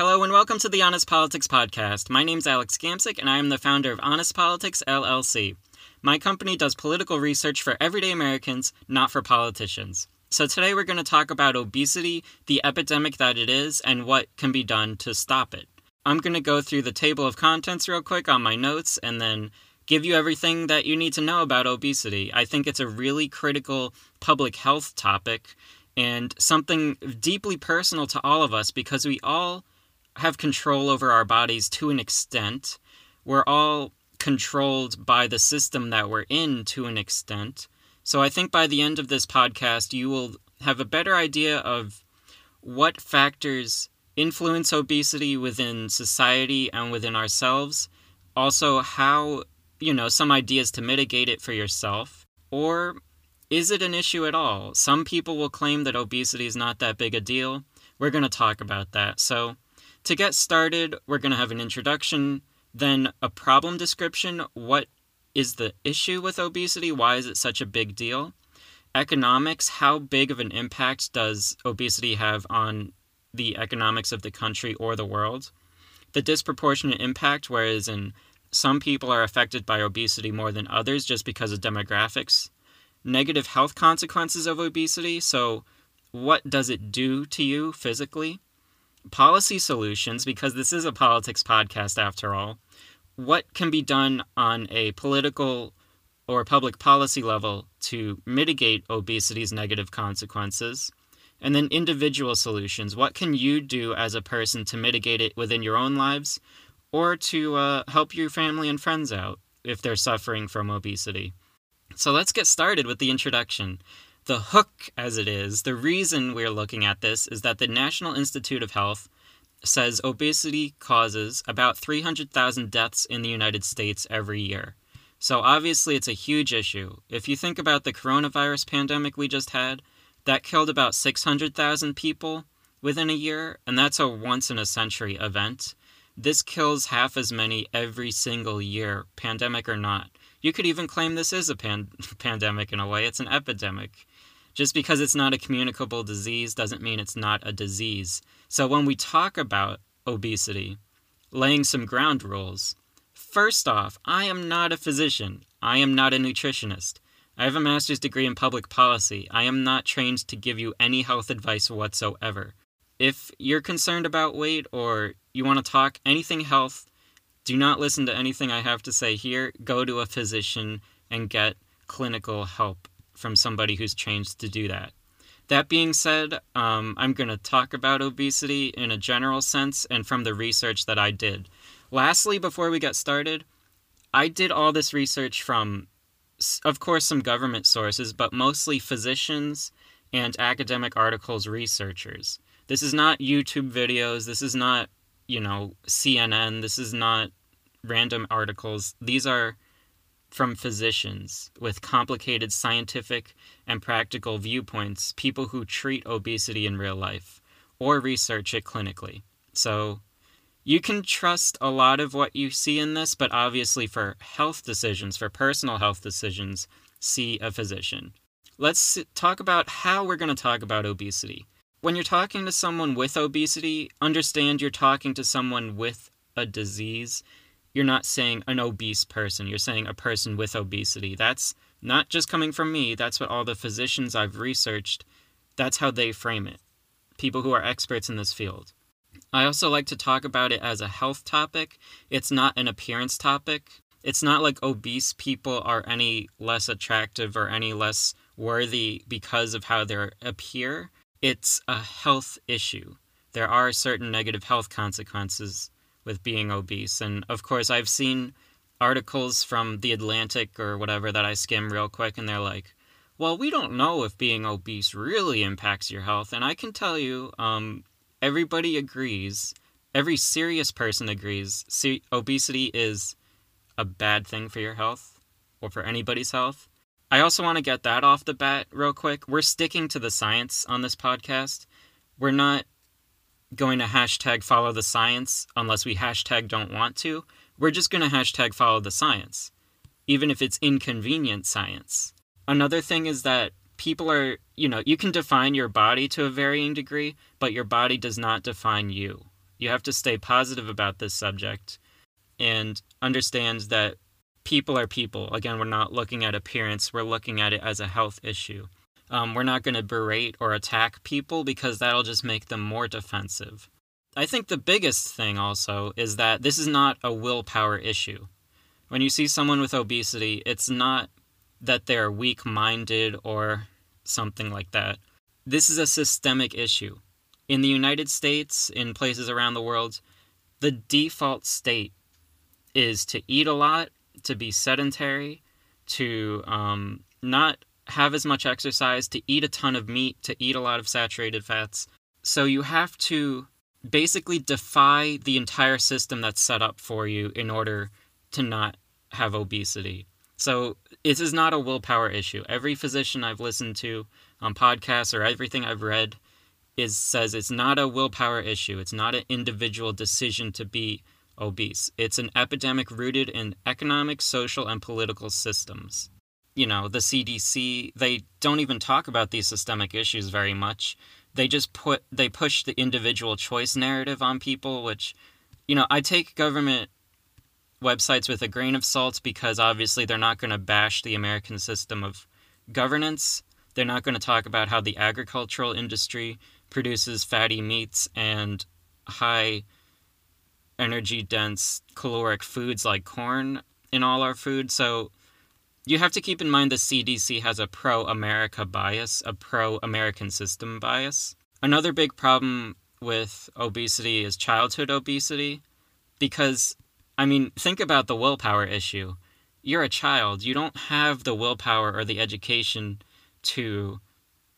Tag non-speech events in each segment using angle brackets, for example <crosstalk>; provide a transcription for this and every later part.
Hello and welcome to the Honest Politics Podcast. My name's Alex Gamsick and I am the founder of Honest Politics LLC. My company does political research for everyday Americans, not for politicians. So today we're going to talk about obesity, the epidemic that it is, and what can be done to stop it. I'm going to go through the table of contents real quick on my notes and then give you everything that you need to know about obesity. I think it's a really critical public health topic and something deeply personal to all of us because we all have control over our bodies to an extent. We're all controlled by the system that we're in to an extent. So I think by the end of this podcast, you will have a better idea of what factors influence obesity within society and within ourselves. Also, how, you know, some ideas to mitigate it for yourself. Or is it an issue at all? Some people will claim that obesity is not that big a deal. We're going to talk about that. So, to get started, we're going to have an introduction, then a problem description. What is the issue with obesity? Why is it such a big deal? Economics how big of an impact does obesity have on the economics of the country or the world? The disproportionate impact, whereas in some people are affected by obesity more than others just because of demographics negative health consequences of obesity. So, what does it do to you physically? Policy solutions, because this is a politics podcast after all. What can be done on a political or public policy level to mitigate obesity's negative consequences? And then individual solutions. What can you do as a person to mitigate it within your own lives or to uh, help your family and friends out if they're suffering from obesity? So let's get started with the introduction. The hook, as it is, the reason we're looking at this is that the National Institute of Health says obesity causes about 300,000 deaths in the United States every year. So obviously, it's a huge issue. If you think about the coronavirus pandemic we just had, that killed about 600,000 people within a year, and that's a once in a century event. This kills half as many every single year, pandemic or not. You could even claim this is a pan- <laughs> pandemic in a way, it's an epidemic. Just because it's not a communicable disease doesn't mean it's not a disease. So when we talk about obesity, laying some ground rules, first off, I am not a physician, I am not a nutritionist. I have a master's degree in public policy. I am not trained to give you any health advice whatsoever. If you're concerned about weight or you want to talk anything health, do not listen to anything I have to say here. Go to a physician and get clinical help from somebody who's trained to do that. That being said, um, I'm going to talk about obesity in a general sense and from the research that I did. Lastly, before we get started, I did all this research from, of course, some government sources, but mostly physicians and academic articles researchers. This is not YouTube videos. This is not, you know, CNN. This is not random articles. These are from physicians with complicated scientific and practical viewpoints, people who treat obesity in real life or research it clinically. So you can trust a lot of what you see in this, but obviously, for health decisions, for personal health decisions, see a physician. Let's talk about how we're going to talk about obesity. When you're talking to someone with obesity, understand you're talking to someone with a disease you're not saying an obese person, you're saying a person with obesity. That's not just coming from me, that's what all the physicians I've researched, that's how they frame it. People who are experts in this field. I also like to talk about it as a health topic. It's not an appearance topic. It's not like obese people are any less attractive or any less worthy because of how they appear. It's a health issue. There are certain negative health consequences with being obese. And of course, I've seen articles from The Atlantic or whatever that I skim real quick, and they're like, well, we don't know if being obese really impacts your health. And I can tell you, um, everybody agrees, every serious person agrees, obesity is a bad thing for your health or for anybody's health. I also want to get that off the bat real quick. We're sticking to the science on this podcast. We're not going to hashtag follow the science unless we hashtag don't want to. We're just going to hashtag follow the science, even if it's inconvenient science. Another thing is that people are, you know, you can define your body to a varying degree, but your body does not define you. You have to stay positive about this subject and understand that people are people. Again, we're not looking at appearance, we're looking at it as a health issue. Um, we're not going to berate or attack people because that'll just make them more defensive. I think the biggest thing also is that this is not a willpower issue. When you see someone with obesity, it's not that they're weak minded or something like that. This is a systemic issue. In the United States, in places around the world, the default state is to eat a lot, to be sedentary, to um, not have as much exercise, to eat a ton of meat, to eat a lot of saturated fats. So you have to basically defy the entire system that's set up for you in order to not have obesity. So this is not a willpower issue. Every physician I've listened to on podcasts or everything I've read is says it's not a willpower issue. It's not an individual decision to be obese. It's an epidemic rooted in economic, social, and political systems. You know, the CDC, they don't even talk about these systemic issues very much. They just put they push the individual choice narrative on people, which you know, I take government websites with a grain of salt because obviously they're not going to bash the American system of governance. They're not going to talk about how the agricultural industry produces fatty meats and high energy dense caloric foods like corn in all our food. So you have to keep in mind the CDC has a pro America bias, a pro American system bias. Another big problem with obesity is childhood obesity because I mean, think about the willpower issue. You're a child. You don't have the willpower or the education to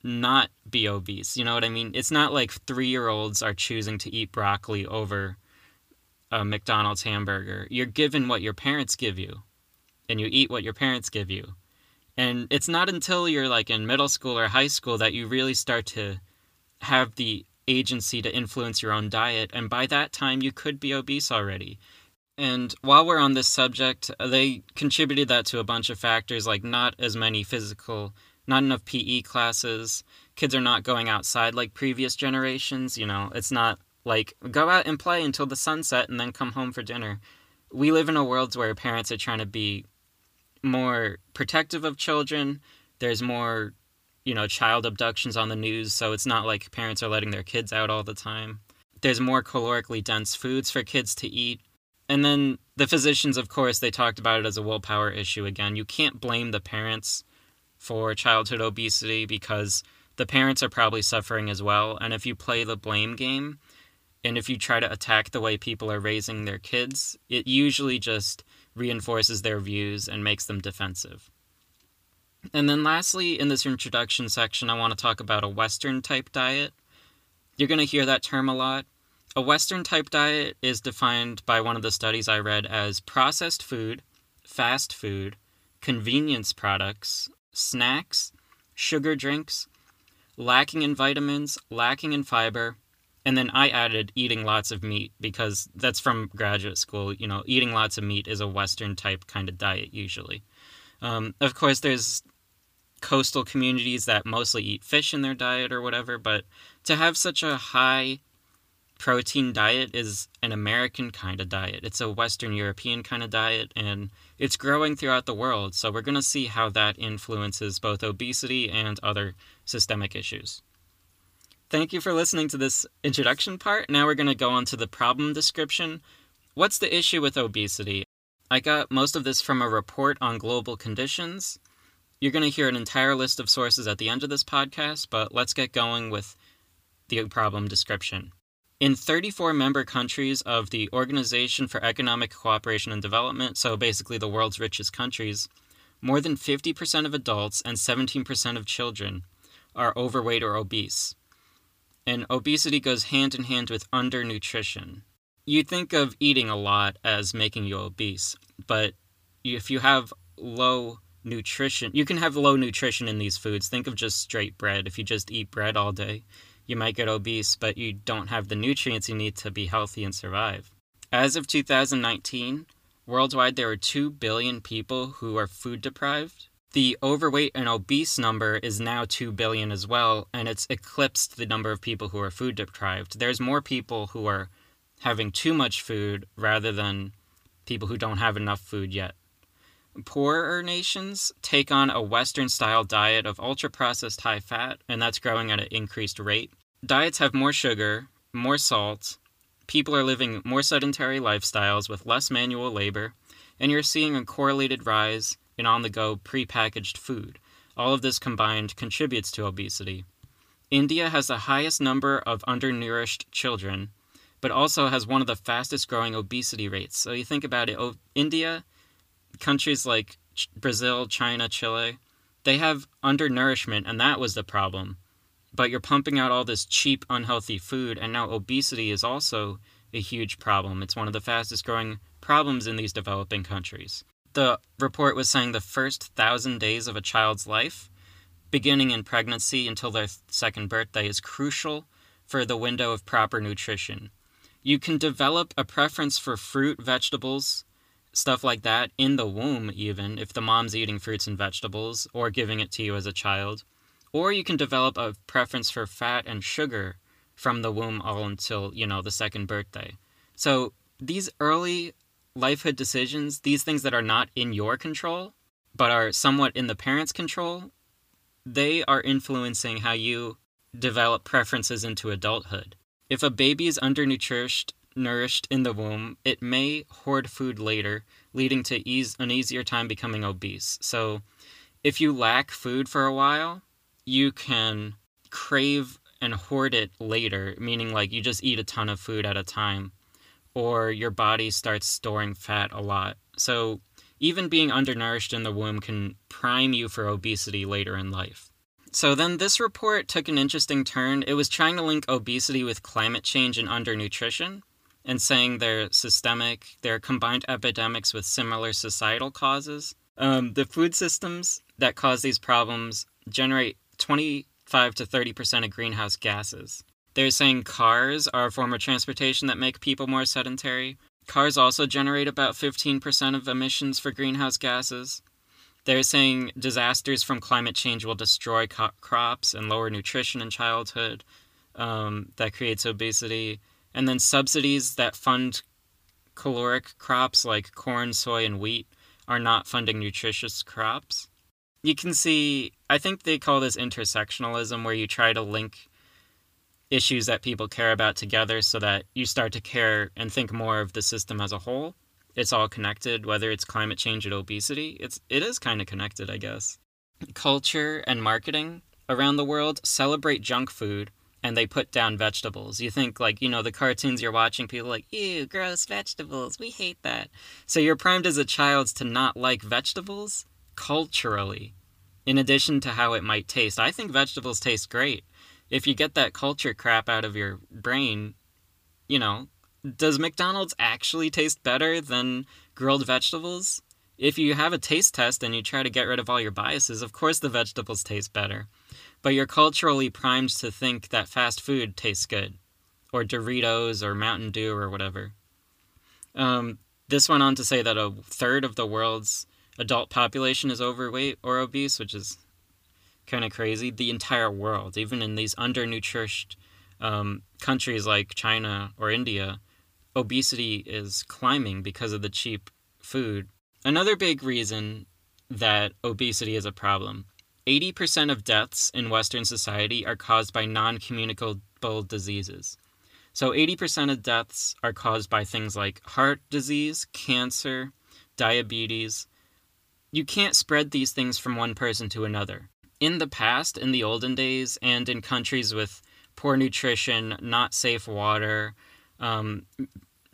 not be obese. You know what I mean? It's not like three year olds are choosing to eat broccoli over a McDonald's hamburger. You're given what your parents give you, and you eat what your parents give you. And it's not until you're like in middle school or high school that you really start to have the agency to influence your own diet. And by that time, you could be obese already. And while we're on this subject, they contributed that to a bunch of factors like not as many physical, not enough PE classes. Kids are not going outside like previous generations. You know, it's not like go out and play until the sunset and then come home for dinner. We live in a world where parents are trying to be more protective of children. There's more, you know, child abductions on the news, so it's not like parents are letting their kids out all the time. There's more calorically dense foods for kids to eat and then the physicians, of course, they talked about it as a willpower issue again. You can't blame the parents for childhood obesity because the parents are probably suffering as well. And if you play the blame game and if you try to attack the way people are raising their kids, it usually just reinforces their views and makes them defensive. And then, lastly, in this introduction section, I want to talk about a Western type diet. You're going to hear that term a lot. A Western type diet is defined by one of the studies I read as processed food, fast food, convenience products, snacks, sugar drinks, lacking in vitamins, lacking in fiber, and then I added eating lots of meat because that's from graduate school. You know, eating lots of meat is a Western type kind of diet usually. Um, of course, there's coastal communities that mostly eat fish in their diet or whatever, but to have such a high protein diet is an American kind of diet. It's a Western European kind of diet, and it's growing throughout the world. So we're going to see how that influences both obesity and other systemic issues. Thank you for listening to this introduction part. Now we're going to go on to the problem description. What's the issue with obesity? I got most of this from a report on global conditions. You're going to hear an entire list of sources at the end of this podcast, but let's get going with the problem description. In 34 member countries of the Organization for Economic Cooperation and Development, so basically the world's richest countries, more than 50% of adults and 17% of children are overweight or obese. And obesity goes hand in hand with undernutrition. You think of eating a lot as making you obese, but if you have low nutrition, you can have low nutrition in these foods. Think of just straight bread. If you just eat bread all day, you might get obese, but you don't have the nutrients you need to be healthy and survive. As of 2019, worldwide there are 2 billion people who are food deprived. The overweight and obese number is now 2 billion as well, and it's eclipsed the number of people who are food deprived. There's more people who are having too much food rather than people who don't have enough food yet. Poorer nations take on a Western style diet of ultra processed high fat, and that's growing at an increased rate. Diets have more sugar, more salt, people are living more sedentary lifestyles with less manual labor, and you're seeing a correlated rise in on the go prepackaged food. All of this combined contributes to obesity. India has the highest number of undernourished children, but also has one of the fastest growing obesity rates. So you think about it, India countries like Brazil, China, Chile, they have undernourishment, and that was the problem. But you're pumping out all this cheap, unhealthy food, and now obesity is also a huge problem. It's one of the fastest growing problems in these developing countries. The report was saying the first thousand days of a child's life, beginning in pregnancy until their second birthday, is crucial for the window of proper nutrition. You can develop a preference for fruit, vegetables, stuff like that in the womb, even if the mom's eating fruits and vegetables or giving it to you as a child. Or you can develop a preference for fat and sugar from the womb all until, you know, the second birthday. So these early lifehood decisions, these things that are not in your control, but are somewhat in the parent's control, they are influencing how you develop preferences into adulthood. If a baby is undernourished nourished in the womb, it may hoard food later, leading to ease, an easier time becoming obese. So, if you lack food for a while, you can crave and hoard it later, meaning like you just eat a ton of food at a time, or your body starts storing fat a lot. So, even being undernourished in the womb can prime you for obesity later in life. So then this report took an interesting turn. It was trying to link obesity with climate change and undernutrition and saying they're systemic, they're combined epidemics with similar societal causes. Um, the food systems that cause these problems generate 25 to 30% of greenhouse gases. They're saying cars are a form of transportation that make people more sedentary. Cars also generate about 15% of emissions for greenhouse gases. They're saying disasters from climate change will destroy co- crops and lower nutrition in childhood. Um, that creates obesity and then subsidies that fund caloric crops like corn, soy, and wheat are not funding nutritious crops. You can see, I think they call this intersectionalism, where you try to link issues that people care about together so that you start to care and think more of the system as a whole. It's all connected, whether it's climate change or obesity. It's it is kind of connected, I guess. Culture and marketing around the world celebrate junk food and they put down vegetables. You think like, you know, the cartoons you're watching, people like, ew, gross vegetables. We hate that. So you're primed as a child to not like vegetables culturally, in addition to how it might taste. I think vegetables taste great. If you get that culture crap out of your brain, you know, does McDonald's actually taste better than grilled vegetables? If you have a taste test and you try to get rid of all your biases, of course the vegetables taste better but you're culturally primed to think that fast food tastes good, or Doritos, or Mountain Dew, or whatever. Um, this went on to say that a third of the world's adult population is overweight or obese, which is kind of crazy. The entire world, even in these undernourished um, countries like China or India, obesity is climbing because of the cheap food. Another big reason that obesity is a problem 80% of deaths in Western society are caused by non communicable diseases. So, 80% of deaths are caused by things like heart disease, cancer, diabetes. You can't spread these things from one person to another. In the past, in the olden days, and in countries with poor nutrition, not safe water, um,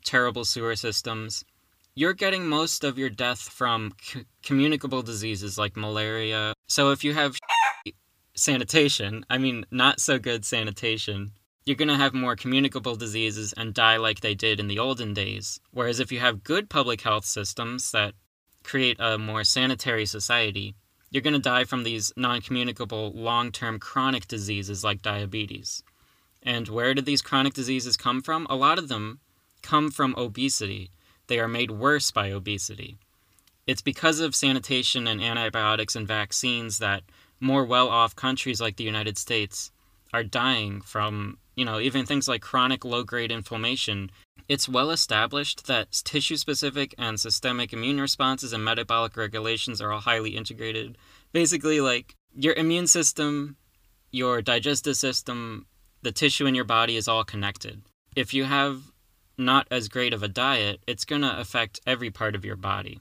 terrible sewer systems, you're getting most of your death from c- communicable diseases like malaria. So if you have <laughs> sanitation, I mean, not so good sanitation, you're going to have more communicable diseases and die like they did in the olden days. Whereas if you have good public health systems that create a more sanitary society, you're going to die from these non communicable long term chronic diseases like diabetes. And where did these chronic diseases come from? A lot of them come from obesity they are made worse by obesity. It's because of sanitation and antibiotics and vaccines that more well off countries like the United States are dying from, you know, even things like chronic low grade inflammation. It's well established that tissue specific and systemic immune responses and metabolic regulations are all highly integrated. Basically, like your immune system, your digestive system, the tissue in your body is all connected. If you have not as great of a diet, it's going to affect every part of your body.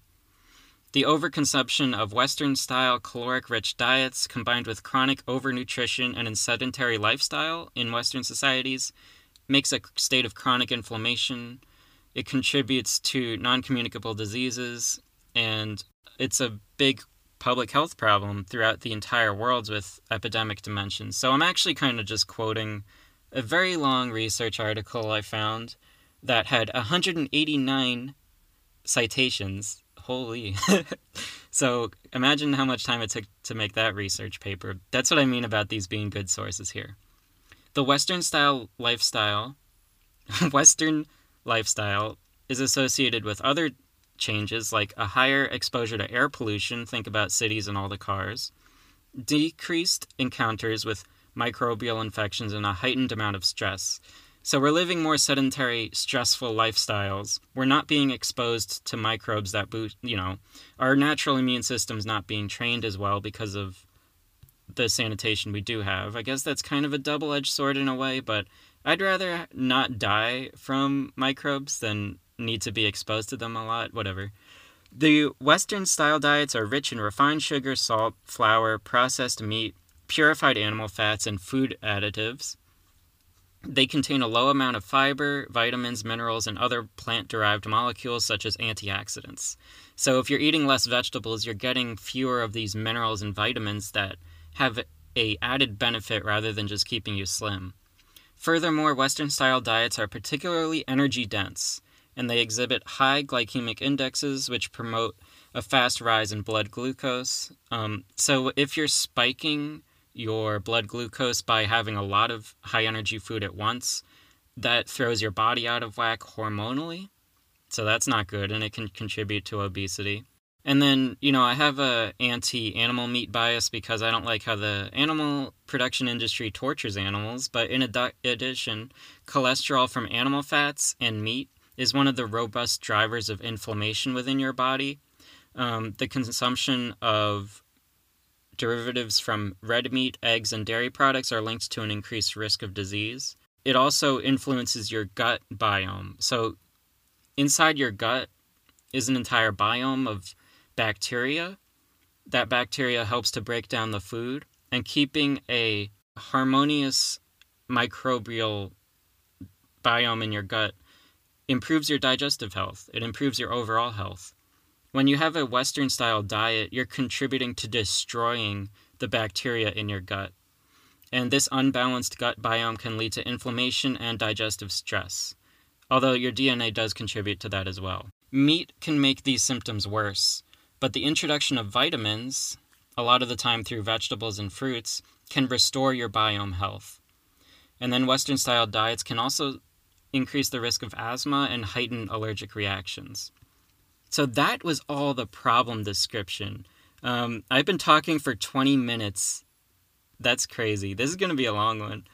The overconsumption of Western style caloric rich diets combined with chronic overnutrition and a sedentary lifestyle in Western societies makes a state of chronic inflammation. It contributes to non communicable diseases, and it's a big public health problem throughout the entire world with epidemic dimensions. So I'm actually kind of just quoting a very long research article I found that had 189 citations holy. <laughs> so imagine how much time it took to make that research paper. That's what I mean about these being good sources here. The Western style lifestyle, <laughs> Western lifestyle is associated with other changes like a higher exposure to air pollution, think about cities and all the cars, decreased encounters with microbial infections, and a heightened amount of stress. So we're living more sedentary, stressful lifestyles. We're not being exposed to microbes that boost, you know, our natural immune system's not being trained as well because of the sanitation we do have. I guess that's kind of a double edged sword in a way, but I'd rather not die from microbes than need to be exposed to them a lot, whatever. The Western style diets are rich in refined sugar, salt, flour, processed meat, purified animal fats, and food additives. They contain a low amount of fiber, vitamins, minerals, and other plant derived molecules such as antioxidants. So, if you're eating less vegetables, you're getting fewer of these minerals and vitamins that have a added benefit rather than just keeping you slim. Furthermore, Western style diets are particularly energy dense, and they exhibit high glycemic indexes, which promote a fast rise in blood glucose. Um, so, if you're spiking your blood glucose by having a lot of high energy food at once. That throws your body out of whack hormonally. So that's not good and it can contribute to obesity. And then, you know, I have a anti-animal meat bias because I don't like how the animal production industry tortures animals, but in addition, cholesterol from animal fats and meat is one of the robust drivers of inflammation within your body. Um, the consumption of derivatives from red meat, eggs, and dairy products are linked to an increased risk of disease. It also influences your gut biome. So, inside your gut is an entire biome of bacteria. That bacteria helps to break down the food, and keeping a harmonious microbial biome in your gut improves your digestive health. It improves your overall health. When you have a Western style diet, you're contributing to destroying the bacteria in your gut. And this unbalanced gut biome can lead to inflammation and digestive stress, although your DNA does contribute to that as well. Meat can make these symptoms worse, but the introduction of vitamins, a lot of the time through vegetables and fruits, can restore your biome health. And then Western style diets can also increase the risk of asthma and heighten allergic reactions. So that was all the problem description. Um, I've been talking for 20 minutes. That's crazy. This is going to be a long one.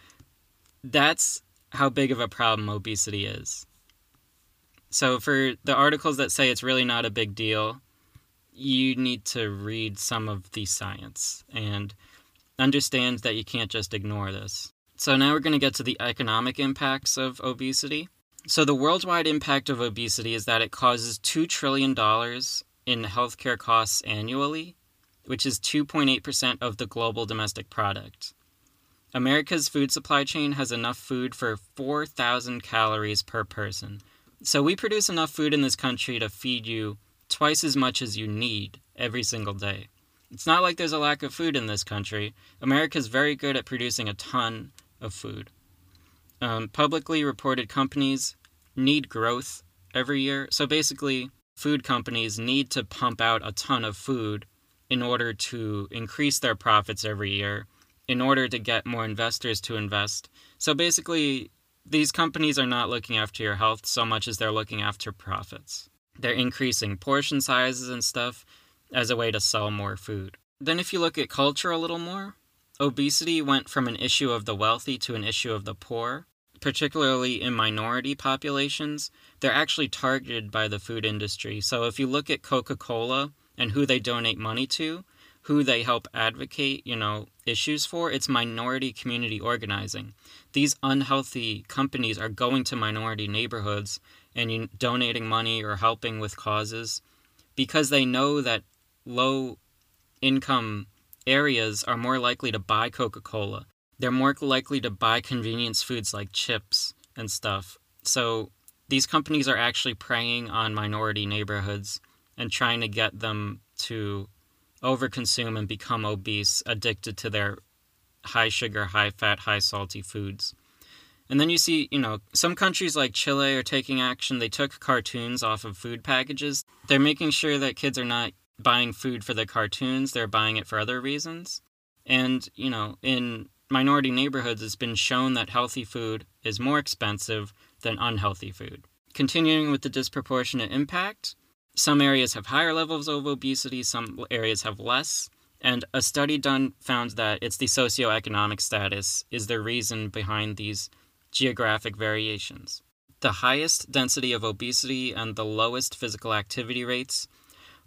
That's how big of a problem obesity is. So, for the articles that say it's really not a big deal, you need to read some of the science and understand that you can't just ignore this. So, now we're going to get to the economic impacts of obesity. So, the worldwide impact of obesity is that it causes $2 trillion in healthcare costs annually, which is 2.8% of the global domestic product. America's food supply chain has enough food for 4,000 calories per person. So, we produce enough food in this country to feed you twice as much as you need every single day. It's not like there's a lack of food in this country. America's very good at producing a ton of food. Um, publicly reported companies need growth every year. So basically, food companies need to pump out a ton of food in order to increase their profits every year, in order to get more investors to invest. So basically, these companies are not looking after your health so much as they're looking after profits. They're increasing portion sizes and stuff as a way to sell more food. Then, if you look at culture a little more, obesity went from an issue of the wealthy to an issue of the poor particularly in minority populations, they're actually targeted by the food industry. So if you look at Coca Cola and who they donate money to, who they help advocate, you know, issues for, it's minority community organizing. These unhealthy companies are going to minority neighborhoods and you, donating money or helping with causes because they know that low income areas are more likely to buy Coca Cola. They're more likely to buy convenience foods like chips and stuff. So these companies are actually preying on minority neighborhoods and trying to get them to overconsume and become obese, addicted to their high sugar, high fat, high salty foods. And then you see, you know, some countries like Chile are taking action. They took cartoons off of food packages. They're making sure that kids are not buying food for the cartoons, they're buying it for other reasons. And, you know, in minority neighborhoods, it's been shown that healthy food is more expensive than unhealthy food. Continuing with the disproportionate impact, some areas have higher levels of obesity, some areas have less. And a study done found that it's the socioeconomic status is the reason behind these geographic variations. The highest density of obesity and the lowest physical activity rates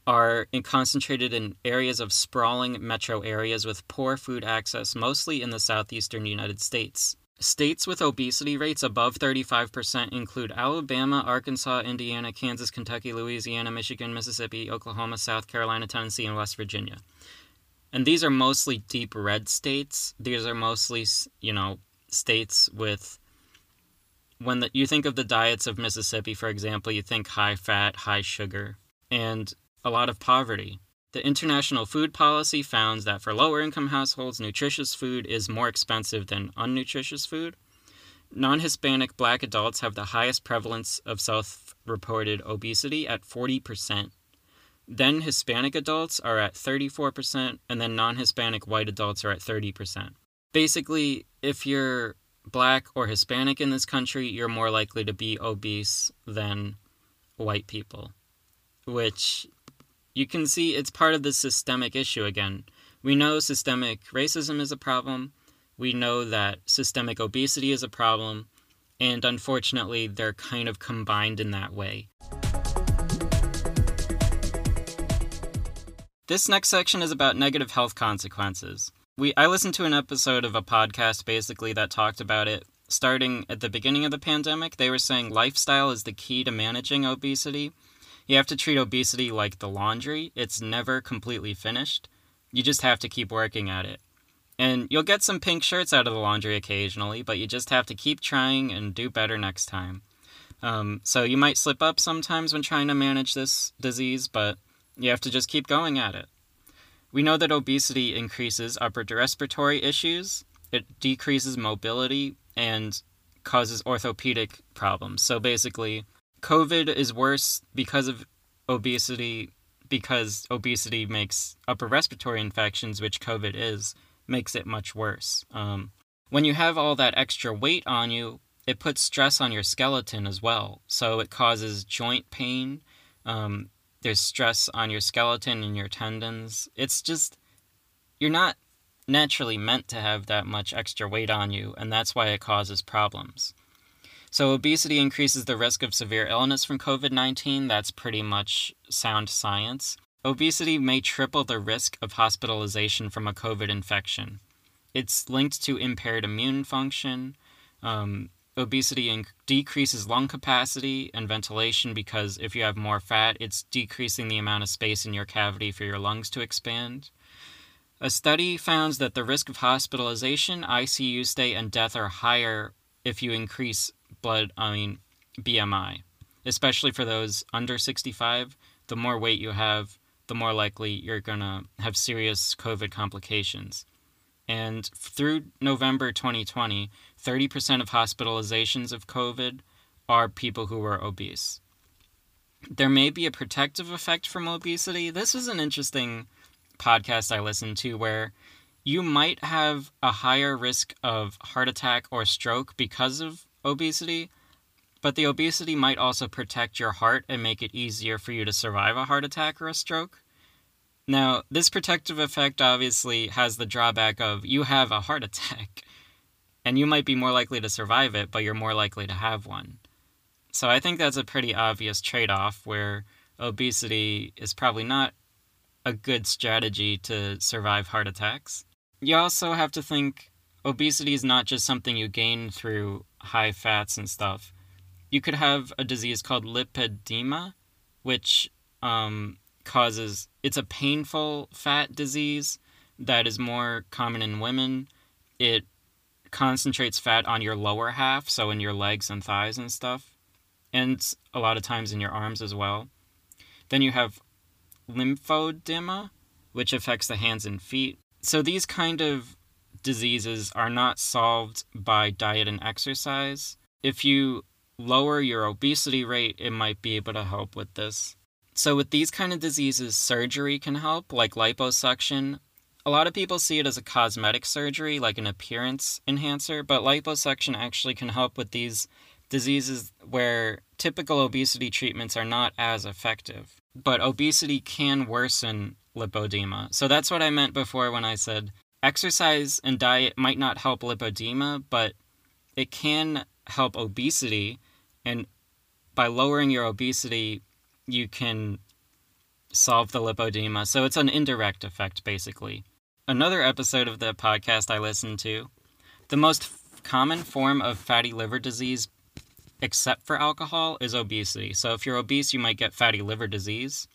are concentrated in areas of sprawling metro areas with poor food access, mostly in the southeastern United States. States with obesity rates above 35% include Alabama, Arkansas, Indiana, Kansas, Kentucky, Louisiana, Michigan, Mississippi, Oklahoma, South Carolina, Tennessee, and West Virginia. And these are mostly deep red states. These are mostly, you know, states with when the, you think of the diets of Mississippi, for example, you think high fat, high sugar, and a lot of poverty. The International Food Policy found that for lower income households, nutritious food is more expensive than unnutritious food. Non Hispanic black adults have the highest prevalence of self reported obesity at 40%. Then Hispanic adults are at 34%, and then non Hispanic white adults are at 30%. Basically, if you're black or Hispanic in this country, you're more likely to be obese than white people, which you can see it's part of the systemic issue again. We know systemic racism is a problem. We know that systemic obesity is a problem. And unfortunately, they're kind of combined in that way. This next section is about negative health consequences. We I listened to an episode of a podcast basically that talked about it starting at the beginning of the pandemic. They were saying lifestyle is the key to managing obesity you have to treat obesity like the laundry. It's never completely finished. You just have to keep working at it. And you'll get some pink shirts out of the laundry occasionally, but you just have to keep trying and do better next time. Um, so you might slip up sometimes when trying to manage this disease, but you have to just keep going at it. We know that obesity increases upper respiratory issues, it decreases mobility, and causes orthopedic problems. So basically, COVID is worse because of obesity, because obesity makes upper respiratory infections, which COVID is, makes it much worse. Um, when you have all that extra weight on you, it puts stress on your skeleton as well. So it causes joint pain. Um, there's stress on your skeleton and your tendons. It's just, you're not naturally meant to have that much extra weight on you, and that's why it causes problems. So, obesity increases the risk of severe illness from COVID 19. That's pretty much sound science. Obesity may triple the risk of hospitalization from a COVID infection. It's linked to impaired immune function. Um, obesity inc- decreases lung capacity and ventilation because if you have more fat, it's decreasing the amount of space in your cavity for your lungs to expand. A study found that the risk of hospitalization, ICU stay, and death are higher if you increase blood, I mean, BMI, especially for those under 65. The more weight you have, the more likely you're going to have serious COVID complications. And through November 2020, 30% of hospitalizations of COVID are people who are obese. There may be a protective effect from obesity. This was an interesting podcast I listened to where you might have a higher risk of heart attack or stroke because of obesity, but the obesity might also protect your heart and make it easier for you to survive a heart attack or a stroke. Now, this protective effect obviously has the drawback of you have a heart <laughs> attack. And you might be more likely to survive it, but you're more likely to have one. So I think that's a pretty obvious trade off where obesity is probably not a good strategy to survive heart attacks. You also have to think obesity is not just something you gain through high fats and stuff. You could have a disease called lipedema, which um, causes it's a painful fat disease that is more common in women. It concentrates fat on your lower half, so in your legs and thighs and stuff, and a lot of times in your arms as well. Then you have lymphedema, which affects the hands and feet. So these kind of diseases are not solved by diet and exercise. If you lower your obesity rate, it might be able to help with this. So, with these kind of diseases, surgery can help, like liposuction. A lot of people see it as a cosmetic surgery, like an appearance enhancer, but liposuction actually can help with these diseases where typical obesity treatments are not as effective. But obesity can worsen lipodema. So, that's what I meant before when I said exercise and diet might not help lipodema, but it can help obesity. And by lowering your obesity, you can solve the lipodema. So it's an indirect effect, basically. Another episode of the podcast I listened to, the most f- common form of fatty liver disease, except for alcohol, is obesity. So if you're obese, you might get fatty liver disease.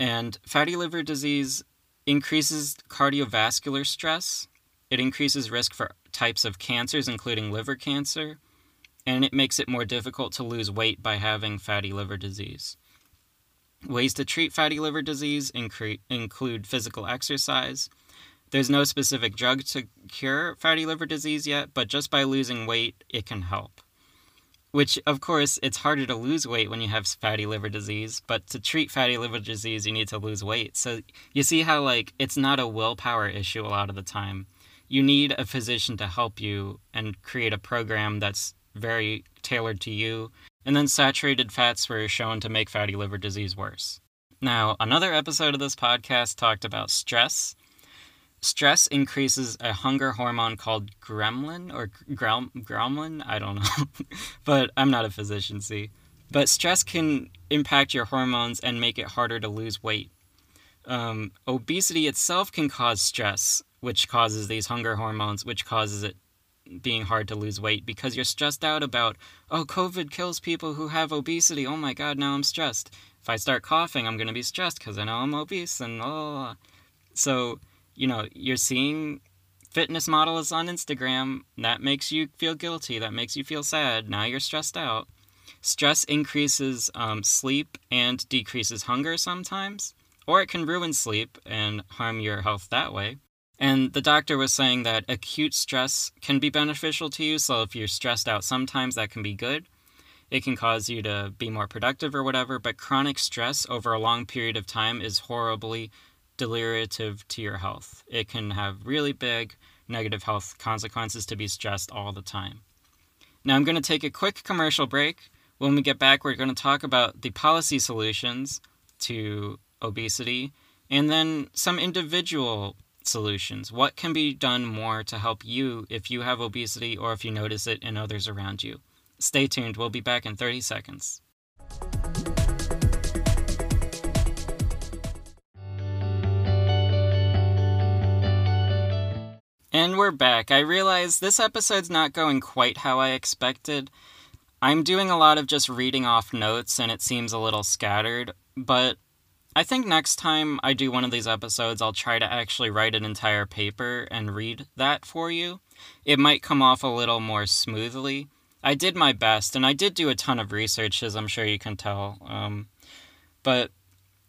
And fatty liver disease increases cardiovascular stress. It increases risk for types of cancers, including liver cancer and it makes it more difficult to lose weight by having fatty liver disease. Ways to treat fatty liver disease include physical exercise. There's no specific drug to cure fatty liver disease yet, but just by losing weight, it can help. Which, of course, it's harder to lose weight when you have fatty liver disease, but to treat fatty liver disease, you need to lose weight. So you see how, like, it's not a willpower issue a lot of the time. You need a physician to help you and create a program that's very tailored to you, and then saturated fats were shown to make fatty liver disease worse. Now, another episode of this podcast talked about stress. Stress increases a hunger hormone called gremlin or gremlin, I don't know, <laughs> but I'm not a physician, see. But stress can impact your hormones and make it harder to lose weight. Um, obesity itself can cause stress, which causes these hunger hormones, which causes it being hard to lose weight because you're stressed out about, oh, COVID kills people who have obesity. Oh my God, now I'm stressed. If I start coughing, I'm going to be stressed because I know I'm obese and oh. So, you know, you're seeing fitness models on Instagram. That makes you feel guilty. That makes you feel sad. Now you're stressed out. Stress increases um, sleep and decreases hunger sometimes, or it can ruin sleep and harm your health that way. And the doctor was saying that acute stress can be beneficial to you. So if you're stressed out sometimes, that can be good. It can cause you to be more productive or whatever. But chronic stress over a long period of time is horribly deliriative to your health. It can have really big negative health consequences to be stressed all the time. Now, I'm going to take a quick commercial break. When we get back, we're going to talk about the policy solutions to obesity and then some individual solutions. What can be done more to help you if you have obesity or if you notice it in others around you? Stay tuned, we'll be back in 30 seconds. And we're back. I realize this episode's not going quite how I expected. I'm doing a lot of just reading off notes and it seems a little scattered, but I think next time I do one of these episodes, I'll try to actually write an entire paper and read that for you. It might come off a little more smoothly. I did my best, and I did do a ton of research, as I'm sure you can tell. Um, but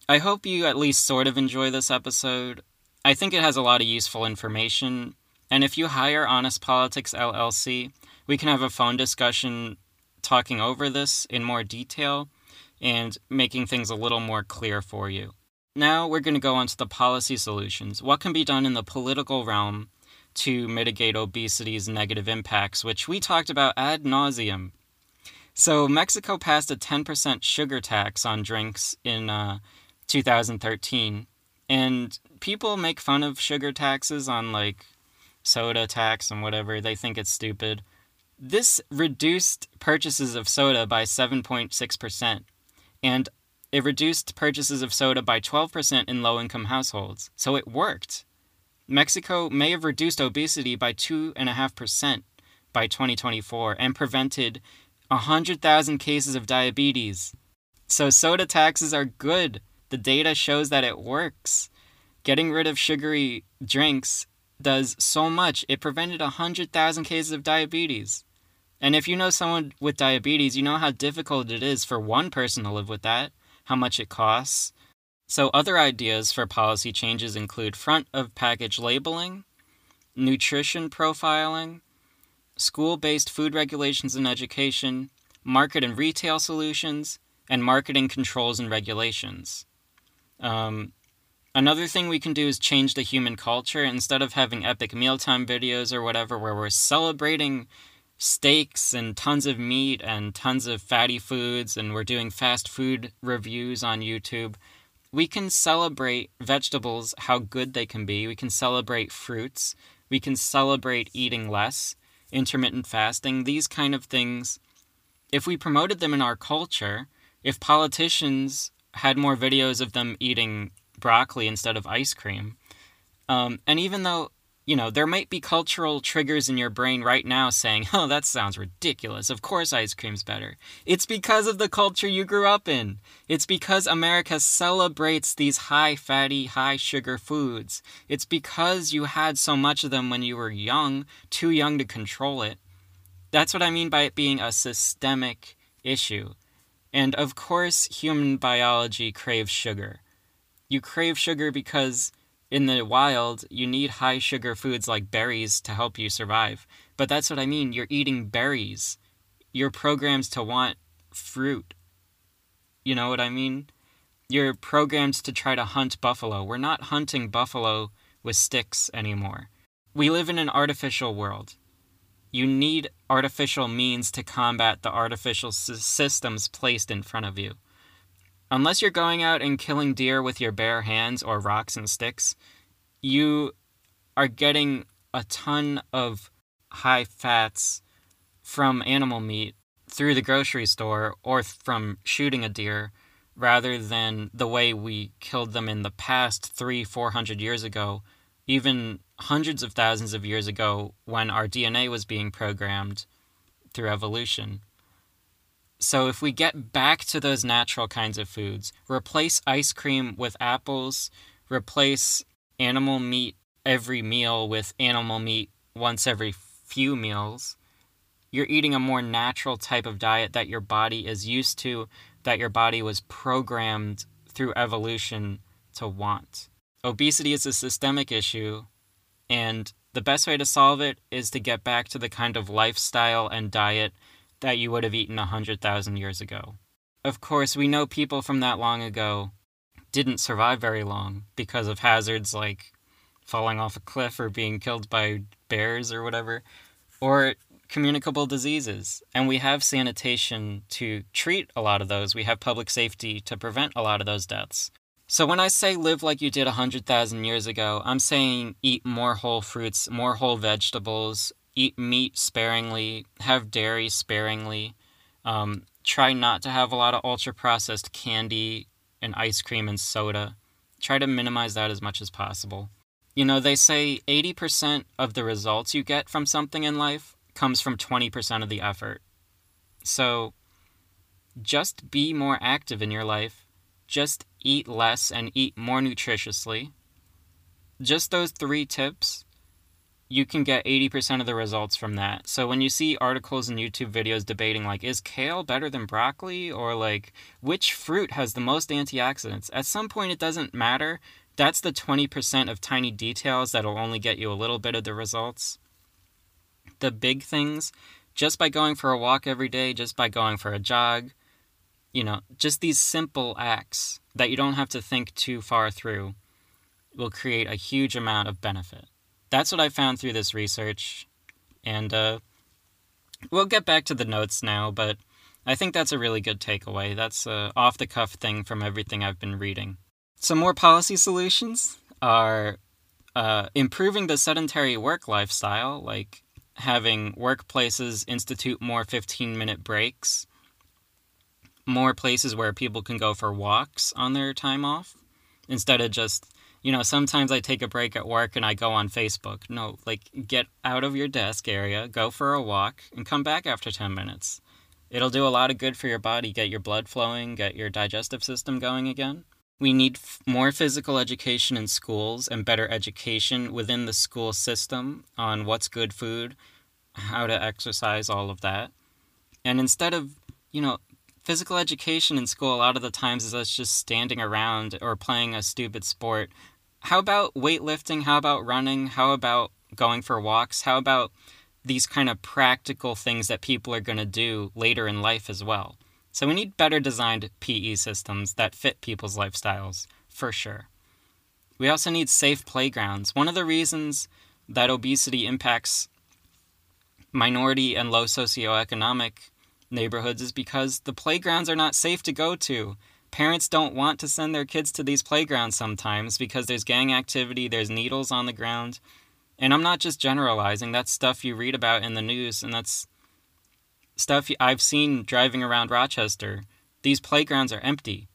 I hope you at least sort of enjoy this episode. I think it has a lot of useful information. And if you hire Honest Politics LLC, we can have a phone discussion talking over this in more detail and making things a little more clear for you. Now we're going to go on to the policy solutions. What can be done in the political realm to mitigate obesity's negative impacts, which we talked about ad nauseum. So, Mexico passed a 10% sugar tax on drinks in uh, 2013. And people make fun of sugar taxes on like soda tax and whatever. They think it's stupid. This reduced purchases of soda by 7.6%, and it reduced purchases of soda by 12% in low income households. So it worked. Mexico may have reduced obesity by 2.5% by 2024 and prevented 100,000 cases of diabetes. So soda taxes are good. The data shows that it works. Getting rid of sugary drinks does so much. It prevented 100,000 cases of diabetes. And if you know someone with diabetes, you know how difficult it is for one person to live with that, how much it costs. So, other ideas for policy changes include front of package labeling, nutrition profiling, school based food regulations and education, market and retail solutions, and marketing controls and regulations. Um, another thing we can do is change the human culture. Instead of having epic mealtime videos or whatever where we're celebrating steaks and tons of meat and tons of fatty foods and we're doing fast food reviews on YouTube, we can celebrate vegetables, how good they can be. We can celebrate fruits. We can celebrate eating less, intermittent fasting, these kind of things. If we promoted them in our culture, if politicians had more videos of them eating broccoli instead of ice cream, um, and even though you know, there might be cultural triggers in your brain right now saying, oh, that sounds ridiculous. Of course, ice cream's better. It's because of the culture you grew up in. It's because America celebrates these high fatty, high sugar foods. It's because you had so much of them when you were young, too young to control it. That's what I mean by it being a systemic issue. And of course, human biology craves sugar. You crave sugar because in the wild, you need high sugar foods like berries to help you survive. But that's what I mean. You're eating berries. You're programmed to want fruit. You know what I mean? You're programmed to try to hunt buffalo. We're not hunting buffalo with sticks anymore. We live in an artificial world. You need artificial means to combat the artificial systems placed in front of you unless you're going out and killing deer with your bare hands or rocks and sticks, you are getting a ton of high fats from animal meat through the grocery store or from shooting a deer rather than the way we killed them in the past three, four hundred years ago, even hundreds of thousands of years ago when our DNA was being programmed through evolution. So if we get back to those natural kinds of foods, replace ice cream with apples, replace animal meat every meal with animal meat once every few meals, you're eating a more natural type of diet that your body is used to, that your body was programmed through evolution to want. Obesity is a systemic issue, and the best way to solve it is to get back to the kind of lifestyle and diet that you would have eaten 100,000 years ago. Of course, we know people from that long ago didn't survive very long because of hazards like falling off a cliff or being killed by bears or whatever, or communicable diseases. And we have sanitation to treat a lot of those. We have public safety to prevent a lot of those deaths. So when I say live like you did 100,000 years ago, I'm saying eat more whole fruits, more whole vegetables, eat meat sparingly, have dairy sparingly. Um, try not to have a lot of ultra processed candy and ice cream and soda. Try to minimize that as much as possible. You know, they say 80% of the results you get from something in life comes from 20% of the effort. So just be more active in your life. Just eat less and eat more nutritiously. Just those three tips you can get 80% of the results from that. So when you see articles and YouTube videos debating like is kale better than broccoli or like which fruit has the most antioxidants, at some point it doesn't matter. That's the 20% of tiny details that'll only get you a little bit of the results. The big things, just by going for a walk every day, just by going for a jog, you know, just these simple acts that you don't have to think too far through will create a huge amount of benefit that's what I found through this research. And uh, we'll get back to the notes now, but I think that's a really good takeaway. That's a off the cuff thing from everything I've been reading. Some more policy solutions are uh, improving the sedentary work lifestyle, like having workplaces institute more 15 minute breaks, more places where people can go for walks on their time off instead of just you know, sometimes I take a break at work and I go on Facebook. No, like get out of your desk area, go for a walk, and come back after 10 minutes. It'll do a lot of good for your body, get your blood flowing, get your digestive system going again. We need f- more physical education in schools and better education within the school system on what's good food, how to exercise, all of that. And instead of, you know, physical education in school, a lot of the times is us just standing around or playing a stupid sport how about weightlifting? How about running? How about going for walks? How about these kind of practical things that people are going to do later in life as well? So we need better designed PE systems that fit people's lifestyles, for sure. We also need safe playgrounds. One of the reasons that obesity impacts minority and low socioeconomic neighborhoods is because the playgrounds are not safe to go to parents don't want to send their kids to these playgrounds sometimes because there's gang activity, there's needles on the ground. And I'm not just generalizing, that's stuff you read about in the news, and that's stuff I've seen driving around Rochester. These playgrounds are empty.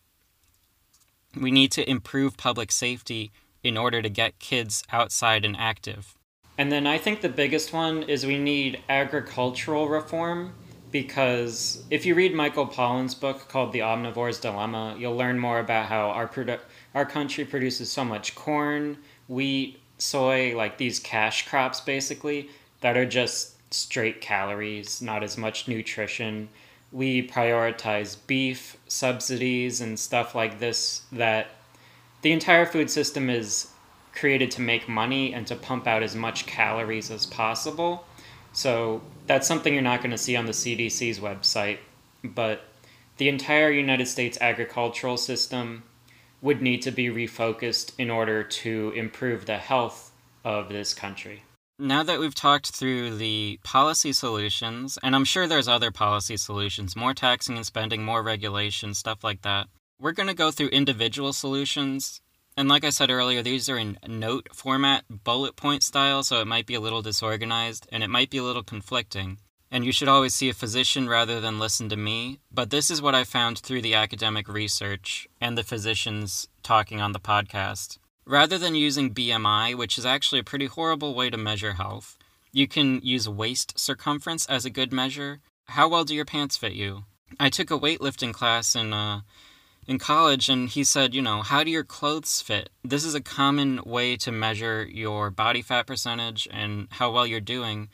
We need to improve public safety in order to get kids outside and active. And then I think the biggest one is we need agricultural reform because if you read Michael Pollan's book called The Omnivore's Dilemma, you'll learn more about how our produ- our country produces so much corn, wheat, soy, like these cash crops basically that are just straight calories, not as much nutrition. We prioritize beef subsidies and stuff like this that the entire food system is created to make money and to pump out as much calories as possible. So that's something you're not going to see on the CDC's website, but the entire United States agricultural system would need to be refocused in order to improve the health of this country. Now that we've talked through the policy solutions, and I'm sure there's other policy solutions, more taxing and spending, more regulation, stuff like that, we're going to go through individual solutions and like I said earlier, these are in note format, bullet point style, so it might be a little disorganized and it might be a little conflicting. And you should always see a physician rather than listen to me. But this is what I found through the academic research and the physicians talking on the podcast. Rather than using BMI, which is actually a pretty horrible way to measure health, you can use waist circumference as a good measure. How well do your pants fit you? I took a weightlifting class in uh, in college and he said, you know, how do your clothes fit? This is a common way to measure your body fat percentage and how well you're doing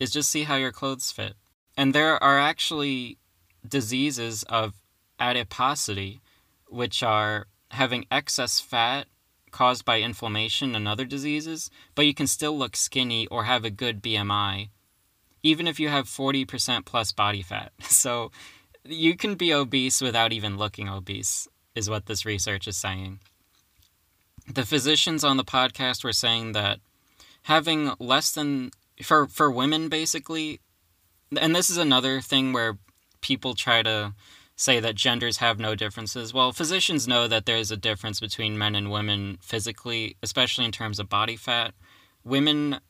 is just see how your clothes fit. And there are actually diseases of adiposity which are having excess fat caused by inflammation and other diseases, but you can still look skinny or have a good BMI even if you have 40% plus body fat. <laughs> So you can be obese without even looking obese, is what this research is saying. The physicians on the podcast were saying that having less than for for women basically and this is another thing where people try to say that genders have no differences. Well, physicians know that there's a difference between men and women physically, especially in terms of body fat. Women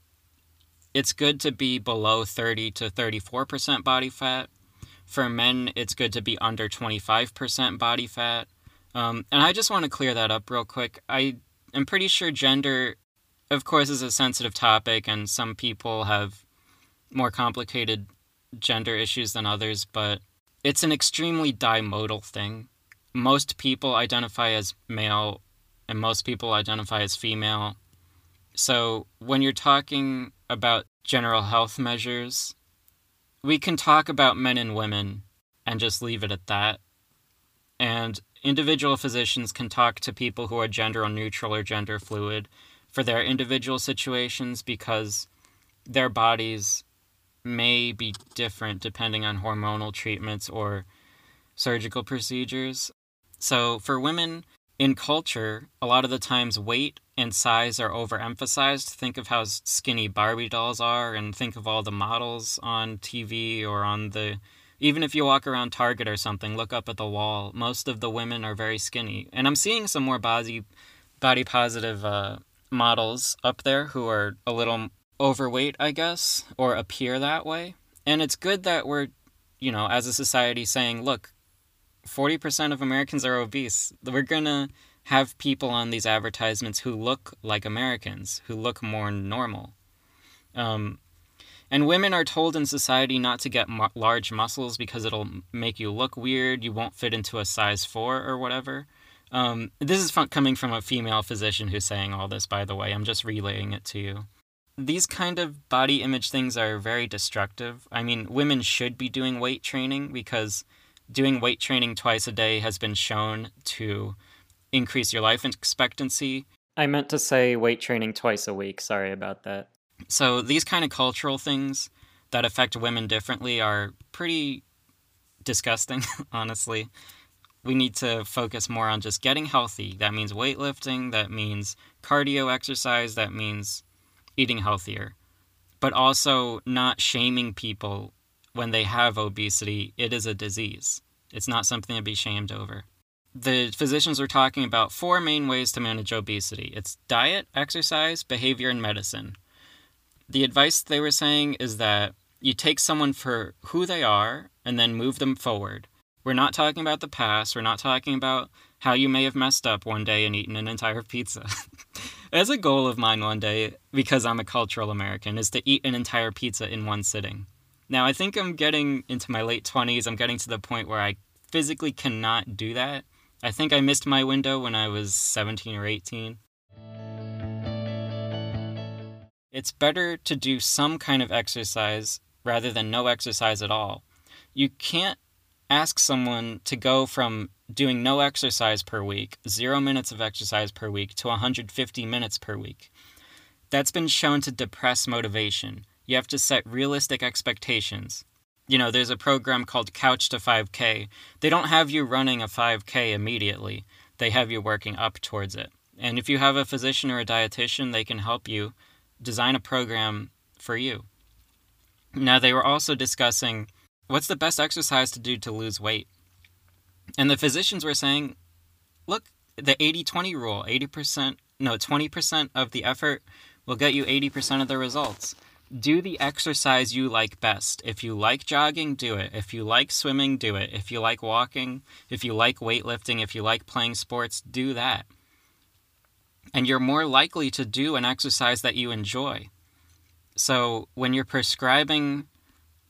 it's good to be below 30 to 34% body fat for men, it's good to be under 25% body fat. Um, and I just want to clear that up real quick. I am pretty sure gender, of course, is a sensitive topic, and some people have more complicated gender issues than others, but it's an extremely bimodal thing. Most people identify as male, and most people identify as female. So when you're talking about general health measures, we can talk about men and women and just leave it at that. And individual physicians can talk to people who are gender neutral or gender fluid for their individual situations because their bodies may be different depending on hormonal treatments or surgical procedures. So, for women in culture, a lot of the times weight and size are overemphasized. Think of how skinny Barbie dolls are, and think of all the models on TV or on the. Even if you walk around Target or something, look up at the wall. Most of the women are very skinny, and I'm seeing some more body, body positive uh, models up there who are a little overweight, I guess, or appear that way. And it's good that we're, you know, as a society saying, look, 40% of Americans are obese. We're to have people on these advertisements who look like Americans, who look more normal. Um, and women are told in society not to get large muscles because it'll make you look weird. You won't fit into a size four or whatever. Um, this is coming from a female physician who's saying all this, by the way. I'm just relaying it to you. These kind of body image things are very destructive. I mean, women should be doing weight training because doing weight training twice a day has been shown to increase your life expectancy. I meant to say weight training twice a week. Sorry about that. So, these kind of cultural things that affect women differently are pretty disgusting, <laughs> honestly. We need to focus more on just getting healthy. That means weightlifting, that means cardio exercise, that means eating healthier. But also not shaming people when they have obesity. It is a disease, it's not something to be shamed over. The physicians were talking about four main ways to manage obesity it's diet, exercise, behavior, and medicine the advice they were saying is that you take someone for who they are and then move them forward. We're not talking about the past. We're not talking about how you may have messed up one day and eaten an entire <laughs> pizza. As a goal of mine one day, because I'm a cultural American, is to eat an entire pizza in one sitting. Now, I think I'm getting into my late 20s. I'm getting to the point where I physically cannot do that. I think I missed my window when I was 17 or 18. It's better to do some kind of exercise rather than no exercise at all. You can't ask someone to go from doing no exercise per week, zero minutes of exercise per week, to 150 minutes per week. That's been shown to depress motivation. You have to set realistic expectations. You know, there's a program called Couch to 5K. They don't have you running a 5K immediately, they have you working up towards it. And if you have a physician or a dietitian, they can help you design a program for you. Now, they were also discussing what's the best exercise to do to lose weight. And the physicians were saying, look, the 80 20 rule 80%, no, 20% of the effort will get you 80% of the results. Do the exercise you like best. If you like jogging, do it. If you like swimming, do it. If you like walking, if you like weightlifting, if you like playing sports, do that and you're more likely to do an exercise that you enjoy. So, when you're prescribing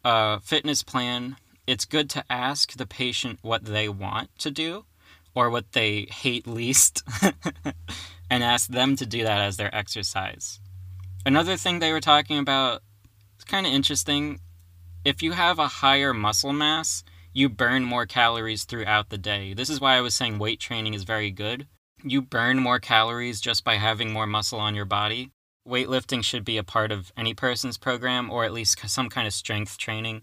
a fitness plan, it's good to ask the patient what they want to do or what they hate least <laughs> and ask them to do that as their exercise. Another thing they were talking about is kind of interesting. If you have a higher muscle mass, you burn more calories throughout the day. This is why I was saying weight training is very good you burn more calories just by having more muscle on your body. Weightlifting should be a part of any person's program or at least some kind of strength training.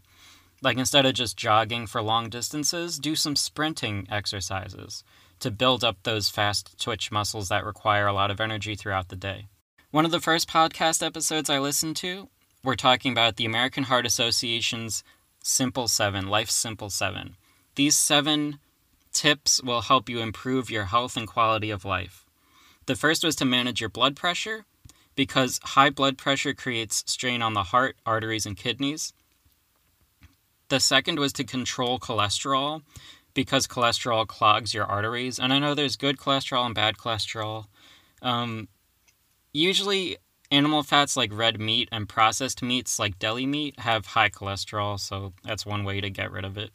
Like instead of just jogging for long distances, do some sprinting exercises to build up those fast twitch muscles that require a lot of energy throughout the day. One of the first podcast episodes I listened to, we're talking about the American Heart Association's Simple Seven, Life's Simple Seven. These seven tips will help you improve your health and quality of life. The first was to manage your blood pressure because high blood pressure creates strain on the heart, arteries, and kidneys. The second was to control cholesterol because cholesterol clogs your arteries. And I know there's good cholesterol and bad cholesterol. Um, usually, animal fats like red meat and processed meats like deli meat have high cholesterol, so that's one way to get rid of it.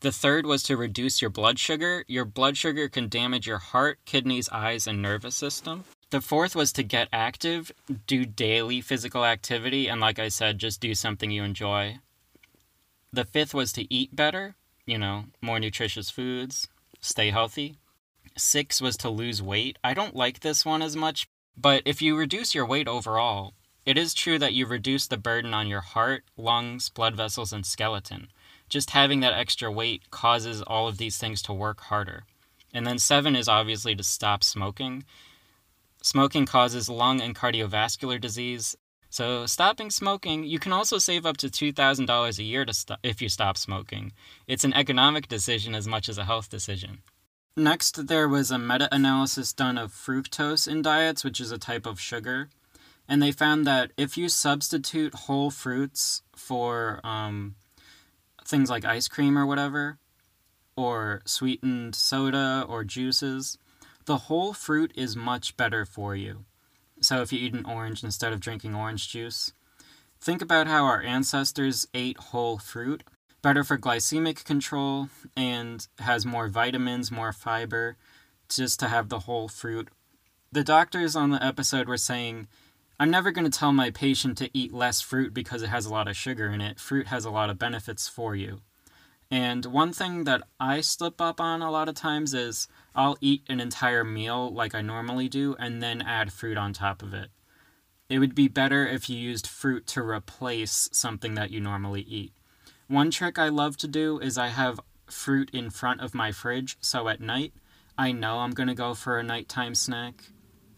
The third was to reduce your blood sugar. Your blood sugar can damage your heart, kidneys, eyes, and nervous system. The fourth was to get active, do daily physical activity, and like I said, just do something you enjoy. The fifth was to eat better, you know, more nutritious foods, stay healthy. Six was to lose weight. I don't like this one as much, but if you reduce your weight overall, it is true that you reduce the burden on your heart, lungs, blood vessels, and skeleton just having that extra weight causes all of these things to work harder. And then seven is obviously to stop smoking. Smoking causes lung and cardiovascular disease. So, stopping smoking, you can also save up to $2,000 a year to st- if you stop smoking. It's an economic decision as much as a health decision. Next, there was a meta analysis done of fructose in diets, which is a type of sugar. And they found that if you substitute whole fruits for um, things like ice cream or whatever, or sweetened soda or juices, the whole fruit is much better for you. So if you eat an orange instead of drinking orange juice, think about how our ancestors ate whole fruit better for glycemic control and has more vitamins, more fiber, just to have the whole fruit. The doctors on the episode were saying, I'm never going to tell my patient to eat less fruit because it has a lot of sugar in it. Fruit has a lot of benefits for you. And one thing that I slip up on a lot of times is I'll eat an entire meal like I normally do and then add fruit on top of it. It would be better if you used fruit to replace something that you normally eat. One trick I love to do is I have fruit in front of my fridge, so at night I know I'm going to go for a nighttime snack.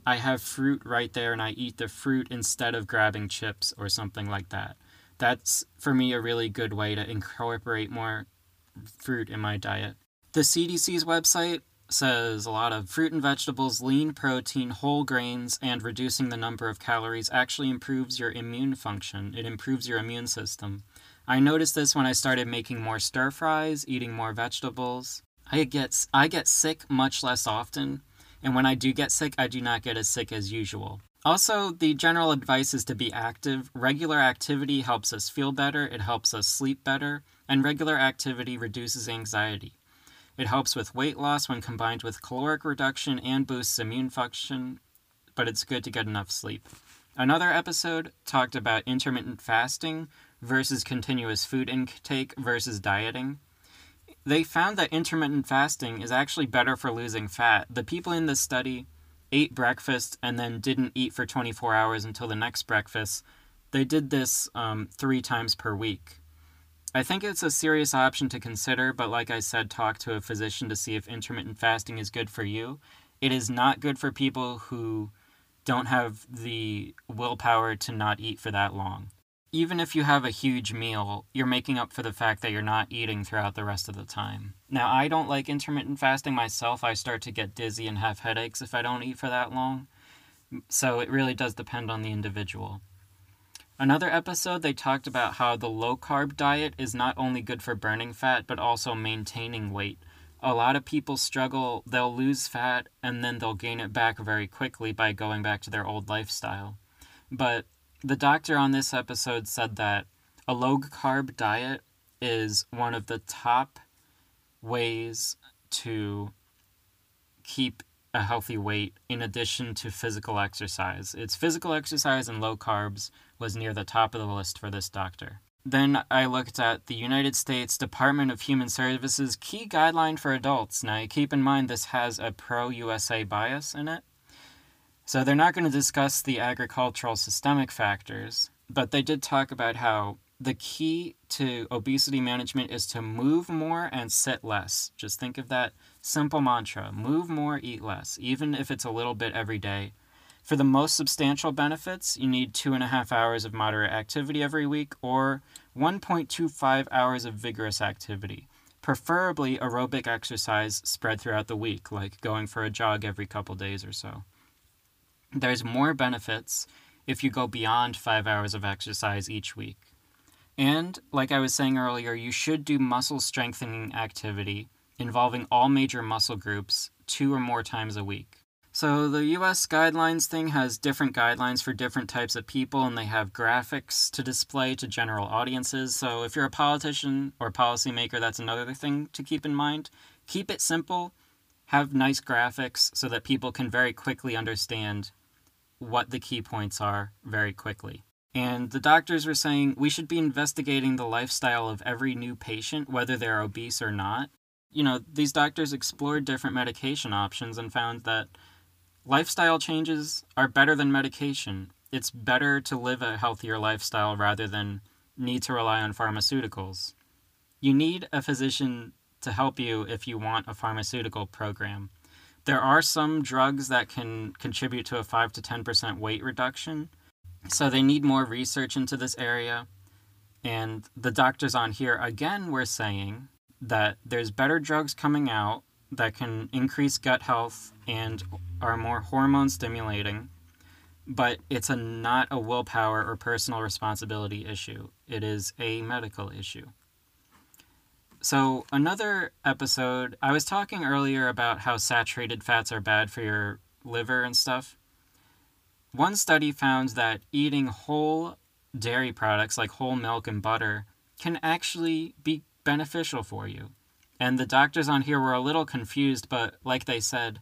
I have fruit right there and I eat the fruit instead of grabbing chips or something like that. That's for me a really good way to incorporate more fruit in my diet. The CDC's website says a lot of fruit and vegetables, lean protein, whole grains, and reducing the number of calories actually improves your immune function. It improves your immune system. I noticed this when I started making more stir fries, eating more vegetables. I get I get sick much less often, and when I do get sick, I do not get as sick as usual. Also, the general advice is to be active. Regular activity helps us feel better, it helps us sleep better, and regular activity reduces anxiety. It helps with weight loss when combined with caloric reduction and boosts immune function, but it's good to get enough sleep. Another episode talked about intermittent fasting, versus continuous food intake versus dieting. They found that intermittent fasting is actually better for losing fat. The people in this study ate breakfast and then didn't eat for 24 hours until the next breakfast. They did this um, three times per week. I think it's a serious option to consider, but like I said, talk to a physician to see if intermittent fasting is good for you. It is not good for people who don't have the willpower to not eat for that long even if you have a huge meal, you're making up for the fact that you're not eating throughout the rest of the time. Now, I don't like intermittent fasting myself. I start to get dizzy and have headaches if I don't eat for that long. So it really does depend on the individual. Another episode, they talked about how the low carb diet is not only good for burning fat, but also maintaining weight. A lot of people struggle, they'll lose fat and then they'll gain it back very quickly by going back to their old lifestyle. But the doctor on this episode said that a low carb diet is one of the top ways to keep a healthy weight in addition to physical exercise. It's physical exercise and low carbs was near the top of the list for this doctor. Then I looked at the United States Department of Human Services key guideline for adults. Now, keep in mind this has a pro USA bias in it. So they're not going to discuss the agricultural systemic factors, but they did talk about how the key to obesity management is to move more and sit less. Just think of that simple mantra move more, eat less, even if it's a little bit every day. For the most substantial benefits, you need two and a half hours of moderate activity every week or 1.25 hours of vigorous activity, preferably aerobic exercise spread throughout the week, like going for a jog every couple days or so. There's more benefits if you go beyond five hours of exercise each week. And, like I was saying earlier, you should do muscle strengthening activity involving all major muscle groups two or more times a week. So, the US guidelines thing has different guidelines for different types of people, and they have graphics to display to general audiences. So, if you're a politician or policymaker, that's another thing to keep in mind. Keep it simple, have nice graphics so that people can very quickly understand what the key points are very quickly. And the doctors were saying we should be investigating the lifestyle of every new patient, whether they're obese or not. You know, these doctors explored different medication options and found that lifestyle changes are better than medication. It's better to live a healthier lifestyle rather than need to rely on pharmaceuticals. You need a physician to help you if you want a pharmaceutical program. There are some drugs that can contribute to a 5 to 10% weight reduction. So they need more research into this area. And the doctors on here again were saying that there's better drugs coming out that can increase gut health and are more hormone stimulating, but it's a not a willpower or personal responsibility issue. It is a medical issue. So, another episode, I was talking earlier about how saturated fats are bad for your liver and stuff. One study found that eating whole dairy products like whole milk and butter can actually be beneficial for you. And the doctors on here were a little confused, but like they said,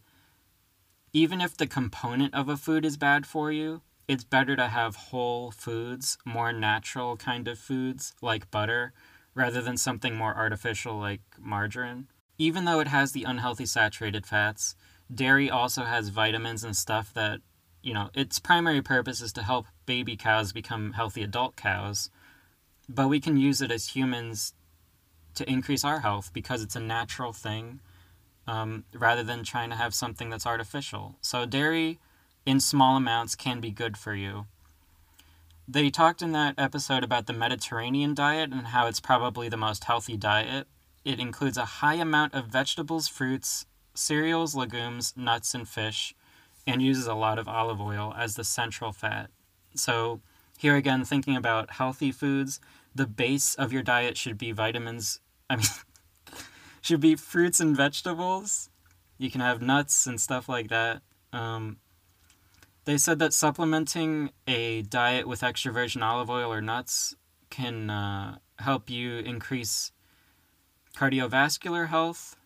even if the component of a food is bad for you, it's better to have whole foods, more natural kind of foods like butter, rather than something more artificial like margarine. Even though it has the unhealthy saturated fats, dairy also has vitamins and stuff that, you know, its primary purpose is to help baby cows become healthy adult cows. But we can use it as humans to increase our health because it's a natural thing um, rather than trying to have something that's artificial. So, dairy in small amounts can be good for you. They talked in that episode about the Mediterranean diet and how it's probably the most healthy diet. It includes a high amount of vegetables, fruits, cereals, legumes, nuts, and fish, and uses a lot of olive oil as the central fat. So, here again, thinking about healthy foods, the base of your diet should be vitamins. I mean, <laughs> should be fruits and vegetables. You can have nuts and stuff like that. Um, they said that supplementing a diet with extra virgin olive oil or nuts can uh, help you increase cardiovascular health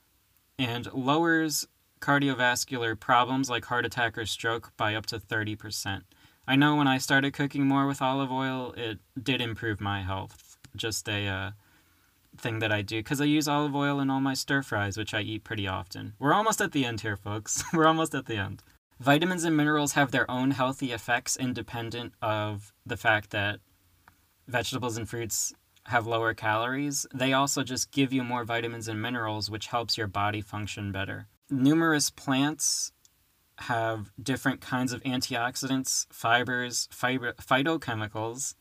and lowers cardiovascular problems like heart attack or stroke by up to 30%. I know when I started cooking more with olive oil, it did improve my health. Just a uh, thing that I do because I use olive oil in all my stir fries, which I eat pretty often. We're almost at the end here, folks. <laughs> We're almost at the end. Vitamins and minerals have their own healthy effects independent of the fact that vegetables and fruits have lower calories. They also just give you more vitamins and minerals, which helps your body function better. Numerous plants have different kinds of antioxidants, fibers, fiber, phytochemicals,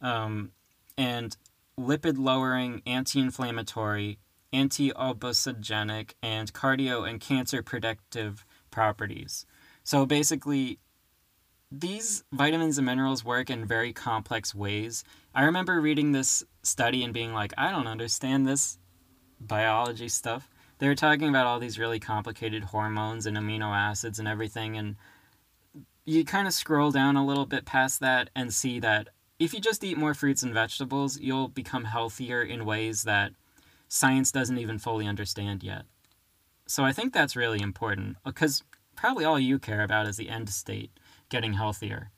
um, and lipid lowering, anti inflammatory, anti obesogenic, and cardio and cancer protective properties. So basically, these vitamins and minerals work in very complex ways. I remember reading this study and being like, I don't understand this biology stuff. They were talking about all these really complicated hormones and amino acids and everything, and you kind of scroll down a little bit past that and see that if you just eat more fruits and vegetables, you'll become healthier in ways that science doesn't even fully understand yet. So I think that's really important because probably all you care about is the end state, getting healthier.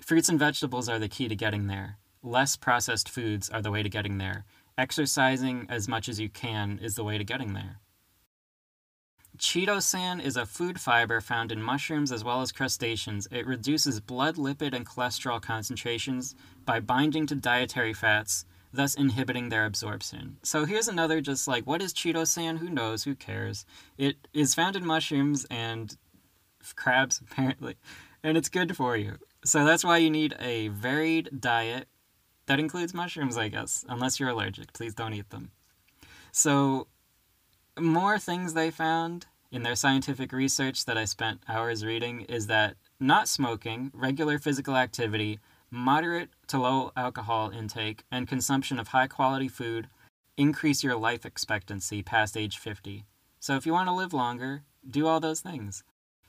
Fruits and vegetables are the key to getting there. Less processed foods are the way to getting there. Exercising as much as you can is the way to getting there. Chitosan is a food fiber found in mushrooms as well as crustaceans. It reduces blood lipid and cholesterol concentrations by binding to dietary fats, thus inhibiting their absorption. So here's another just like, what is chitosan? Who knows? Who cares? It is found in mushrooms and crabs, <laughs> apparently, and it's good for you. So that's why you need a varied diet that includes mushrooms, I guess, unless you're allergic. Please don't eat them. So, more things they found in their scientific research that I spent hours reading is that not smoking, regular physical activity, moderate to low alcohol intake, and consumption of high quality food increase your life expectancy past age 50. So if you want to live longer, do all those things.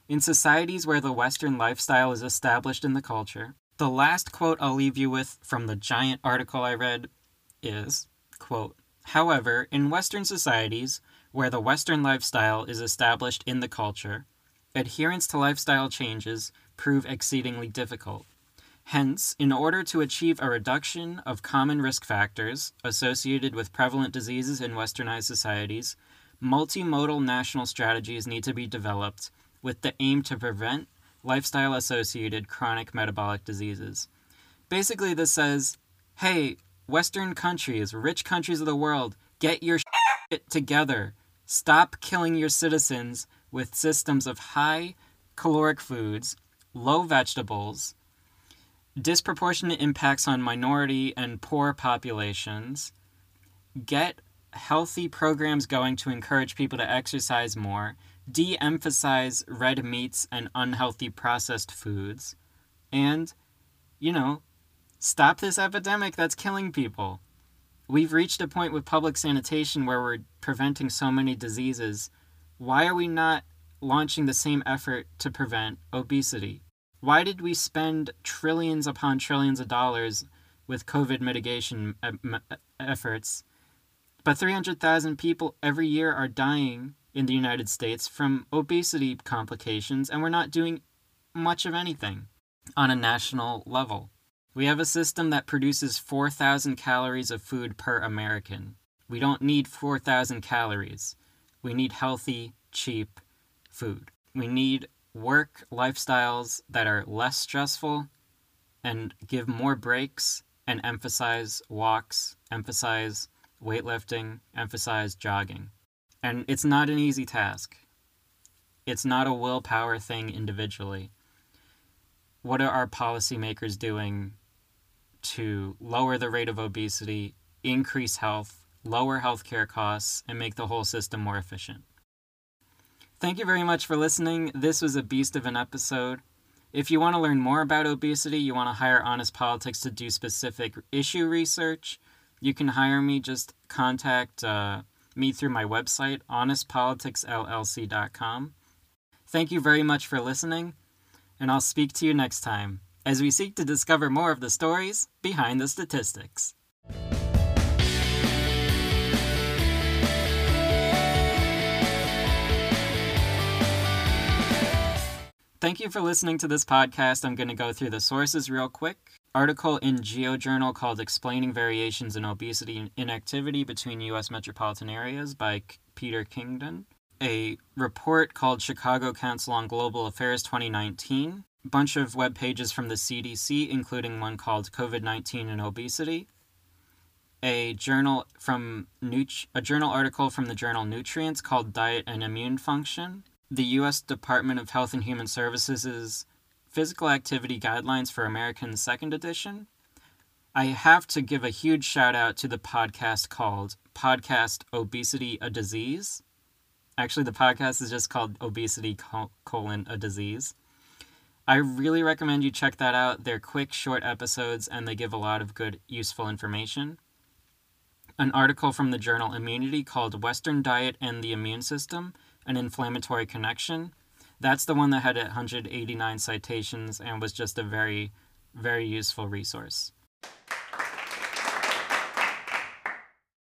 In societies where the Western lifestyle is established in the culture, the last quote I'll leave you with from the giant article I read is, quote, However, in Western societies, where the Western lifestyle is established in the culture, adherence to lifestyle changes prove exceedingly difficult. Hence, in order to achieve a reduction of common risk factors associated with prevalent diseases in westernized societies, multimodal national strategies need to be developed with the aim to prevent lifestyle associated chronic metabolic diseases. Basically, this says hey, Western countries, rich countries of the world, get your shit together. Stop killing your citizens with systems of high caloric foods, low vegetables, disproportionate impacts on minority and poor populations, get healthy programs going to encourage people to exercise more, de emphasize red meats and unhealthy processed foods, and, you know, stop this epidemic that's killing people. We've reached a point with public sanitation where we're preventing so many diseases. Why are we not launching the same effort to prevent obesity? Why did we spend trillions upon trillions of dollars with COVID mitigation uh, uh, efforts, but 300,000 people every year are dying in the United States from obesity complications, and we're not doing much of anything on a national level? We have a system that produces 4,000 calories of food per American. We don't need 4,000 calories. We need healthy, cheap food. We need work lifestyles that are less stressful and give more breaks and emphasize walks, emphasize weightlifting, emphasize jogging. And it's not an easy task. It's not a willpower thing individually. What are our policymakers doing to lower the rate of obesity, increase health, lower healthcare costs, and make the whole system more efficient? Thank you very much for listening. This was a beast of an episode. If you want to learn more about obesity, you want to hire Honest Politics to do specific issue research, you can hire me. Just contact uh, me through my website, honestpoliticsllc.com. Thank you very much for listening, and I'll speak to you next time as we seek to discover more of the stories behind the statistics. Thank you for listening to this podcast. I'm going to go through the sources real quick. Article in GeoJournal called Explaining Variations in Obesity and Inactivity Between U.S. Metropolitan Areas by Peter Kingdon. A report called Chicago Council on Global Affairs 2019. A bunch of web pages from the CDC, including one called COVID 19 and Obesity. A journal from a journal article from the journal Nutrients called Diet and Immune Function the U.S. Department of Health and Human Services' Physical Activity Guidelines for Americans Second Edition. I have to give a huge shout out to the podcast called Podcast Obesity a Disease. Actually, the podcast is just called Obesity colon a Disease. I really recommend you check that out. They're quick, short episodes, and they give a lot of good, useful information. An article from the journal Immunity called Western Diet and the Immune System an inflammatory connection. That's the one that had 189 citations and was just a very, very useful resource.